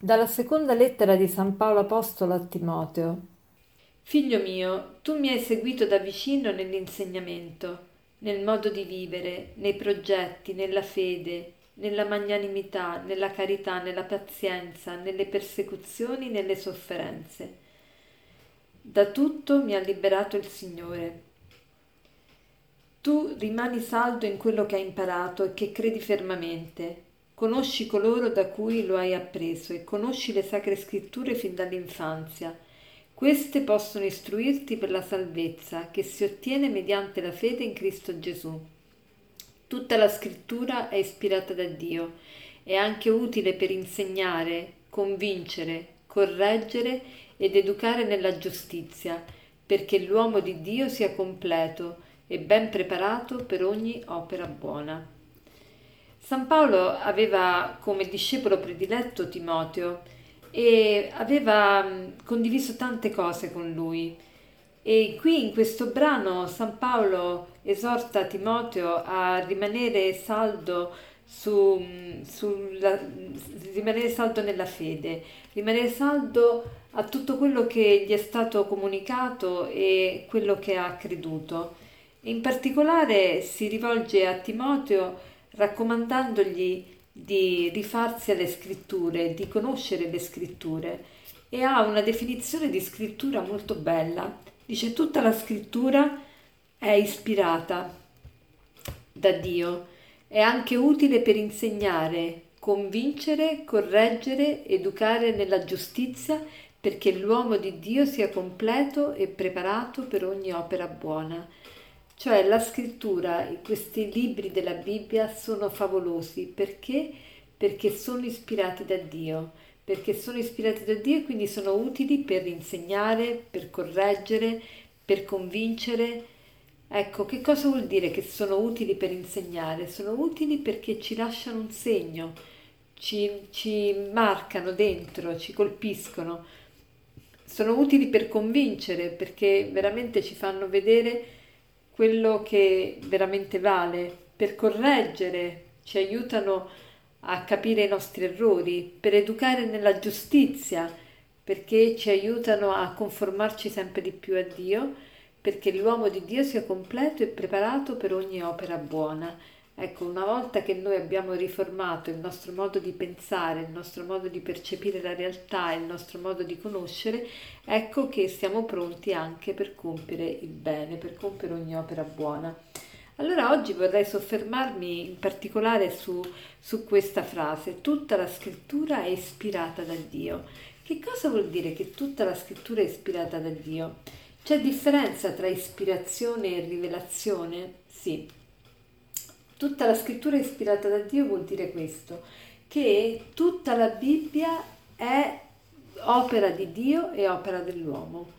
Dalla seconda lettera di San Paolo Apostolo a Timoteo. Figlio mio, tu mi hai seguito da vicino nell'insegnamento, nel modo di vivere, nei progetti, nella fede, nella magnanimità, nella carità, nella pazienza, nelle persecuzioni, nelle sofferenze. Da tutto mi ha liberato il Signore. Tu rimani saldo in quello che hai imparato e che credi fermamente Conosci coloro da cui lo hai appreso e conosci le sacre scritture fin dall'infanzia. Queste possono istruirti per la salvezza che si ottiene mediante la fede in Cristo Gesù. Tutta la scrittura è ispirata da Dio, è anche utile per insegnare, convincere, correggere ed educare nella giustizia, perché l'uomo di Dio sia completo e ben preparato per ogni opera buona. San Paolo aveva come discepolo prediletto Timoteo e aveva condiviso tante cose con lui. E qui in questo brano San Paolo esorta Timoteo a rimanere saldo, su, sulla, rimanere saldo nella fede, rimanere saldo a tutto quello che gli è stato comunicato e quello che ha creduto. In particolare si rivolge a Timoteo raccomandandogli di rifarsi alle scritture, di conoscere le scritture e ha una definizione di scrittura molto bella. Dice tutta la scrittura è ispirata da Dio, è anche utile per insegnare, convincere, correggere, educare nella giustizia perché l'uomo di Dio sia completo e preparato per ogni opera buona. Cioè la scrittura, questi libri della Bibbia sono favolosi perché? Perché sono ispirati da Dio, perché sono ispirati da Dio e quindi sono utili per insegnare, per correggere, per convincere. Ecco, che cosa vuol dire che sono utili per insegnare? Sono utili perché ci lasciano un segno, ci, ci marcano dentro, ci colpiscono. Sono utili per convincere perché veramente ci fanno vedere quello che veramente vale, per correggere, ci aiutano a capire i nostri errori, per educare nella giustizia, perché ci aiutano a conformarci sempre di più a Dio, perché l'uomo di Dio sia completo e preparato per ogni opera buona. Ecco, una volta che noi abbiamo riformato il nostro modo di pensare, il nostro modo di percepire la realtà, il nostro modo di conoscere, ecco che siamo pronti anche per compiere il bene, per compiere ogni opera buona. Allora oggi vorrei soffermarmi in particolare su, su questa frase, tutta la scrittura è ispirata da Dio. Che cosa vuol dire che tutta la scrittura è ispirata da Dio? C'è differenza tra ispirazione e rivelazione? Sì, Tutta la scrittura ispirata da Dio vuol dire questo, che tutta la Bibbia è opera di Dio e opera dell'uomo.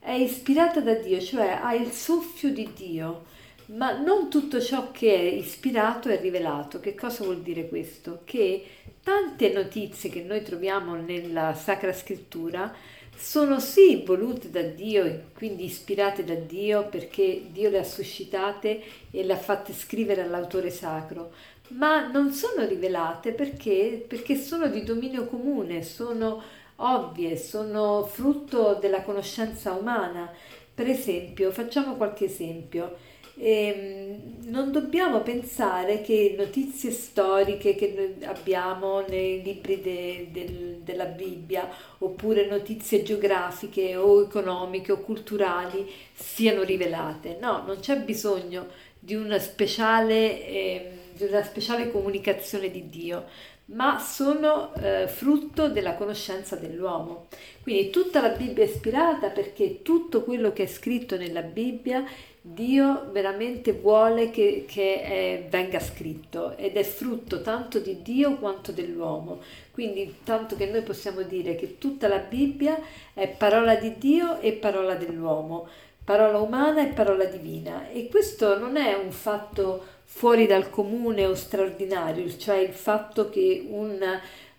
È ispirata da Dio, cioè ha il soffio di Dio, ma non tutto ciò che è ispirato è rivelato. Che cosa vuol dire questo? Che tante notizie che noi troviamo nella Sacra Scrittura sono sì volute da Dio quindi ispirate da Dio perché Dio le ha suscitate e le ha fatte scrivere all'autore sacro, ma non sono rivelate perché, perché sono di dominio comune, sono ovvie, sono frutto della conoscenza umana. Per esempio, facciamo qualche esempio. E non dobbiamo pensare che notizie storiche che abbiamo nei libri de, de, della Bibbia oppure notizie geografiche o economiche o culturali siano rivelate. No, non c'è bisogno di una speciale, eh, di una speciale comunicazione di Dio, ma sono eh, frutto della conoscenza dell'uomo. Quindi tutta la Bibbia è ispirata perché tutto quello che è scritto nella Bibbia Dio veramente vuole che, che eh, venga scritto ed è frutto tanto di Dio quanto dell'uomo. Quindi tanto che noi possiamo dire che tutta la Bibbia è parola di Dio e parola dell'uomo, parola umana e parola divina. E questo non è un fatto fuori dal comune o straordinario, cioè il fatto che un,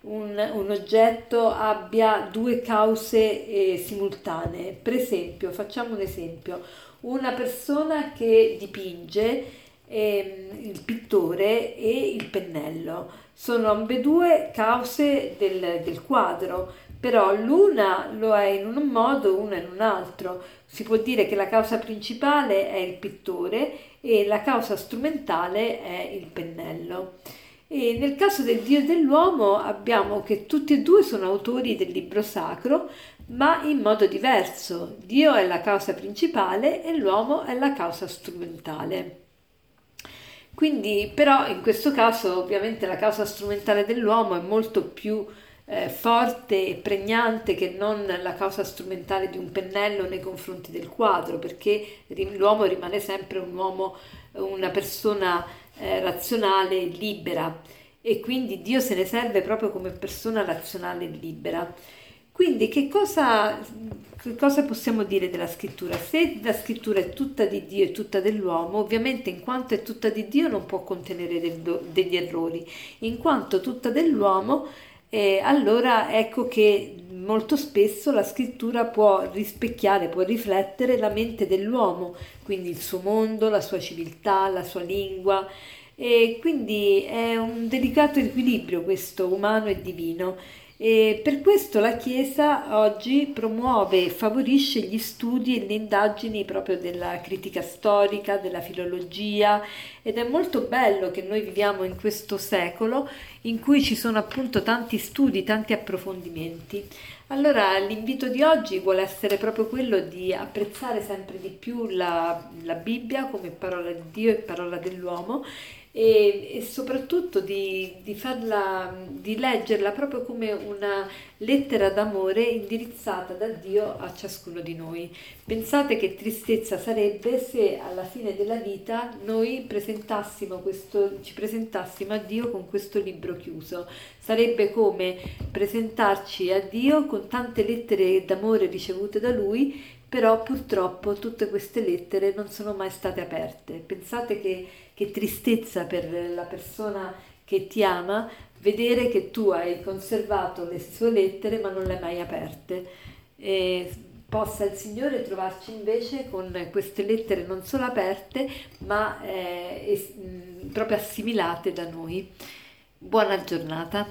un, un oggetto abbia due cause eh, simultanee. Per esempio, facciamo un esempio una persona che dipinge il pittore e il pennello sono ambedue cause del, del quadro, però l'una lo è in un modo, una in un altro. Si può dire che la causa principale è il pittore e la causa strumentale è il pennello. E nel caso del Dio e dell'uomo abbiamo che tutti e due sono autori del libro sacro, ma in modo diverso. Dio è la causa principale e l'uomo è la causa strumentale. Quindi, però, in questo caso, ovviamente, la causa strumentale dell'uomo è molto più eh, forte e pregnante che non la causa strumentale di un pennello nei confronti del quadro, perché l'uomo rimane sempre un uomo, una persona eh, razionale libera e quindi Dio se ne serve proprio come persona razionale e libera. Quindi che cosa, che cosa, possiamo dire della scrittura? Se la scrittura è tutta di Dio e tutta dell'uomo, ovviamente in quanto è tutta di Dio non può contenere del, degli errori, in quanto tutta dell'uomo, eh, allora ecco che molto spesso la scrittura può rispecchiare, può riflettere la mente dell'uomo, quindi il suo mondo, la sua civiltà, la sua lingua. E quindi è un delicato equilibrio questo umano e divino e per questo la Chiesa oggi promuove e favorisce gli studi e le indagini proprio della critica storica, della filologia ed è molto bello che noi viviamo in questo secolo in cui ci sono appunto tanti studi, tanti approfondimenti. Allora l'invito di oggi vuole essere proprio quello di apprezzare sempre di più la, la Bibbia come parola di Dio e parola dell'uomo e, e soprattutto di, di, farla, di leggerla proprio come una lettera d'amore indirizzata da Dio a ciascuno di noi. Pensate che tristezza sarebbe se alla fine della vita noi presentassimo questo, ci presentassimo a Dio con questo libro chiuso. Sarebbe come presentarci a Dio con tante lettere d'amore ricevute da Lui, però purtroppo tutte queste lettere non sono mai state aperte. Pensate che che tristezza per la persona che ti ama vedere che tu hai conservato le sue lettere ma non le hai mai aperte. E possa il Signore trovarci invece con queste lettere non solo aperte ma eh, es- proprio assimilate da noi. Buona giornata.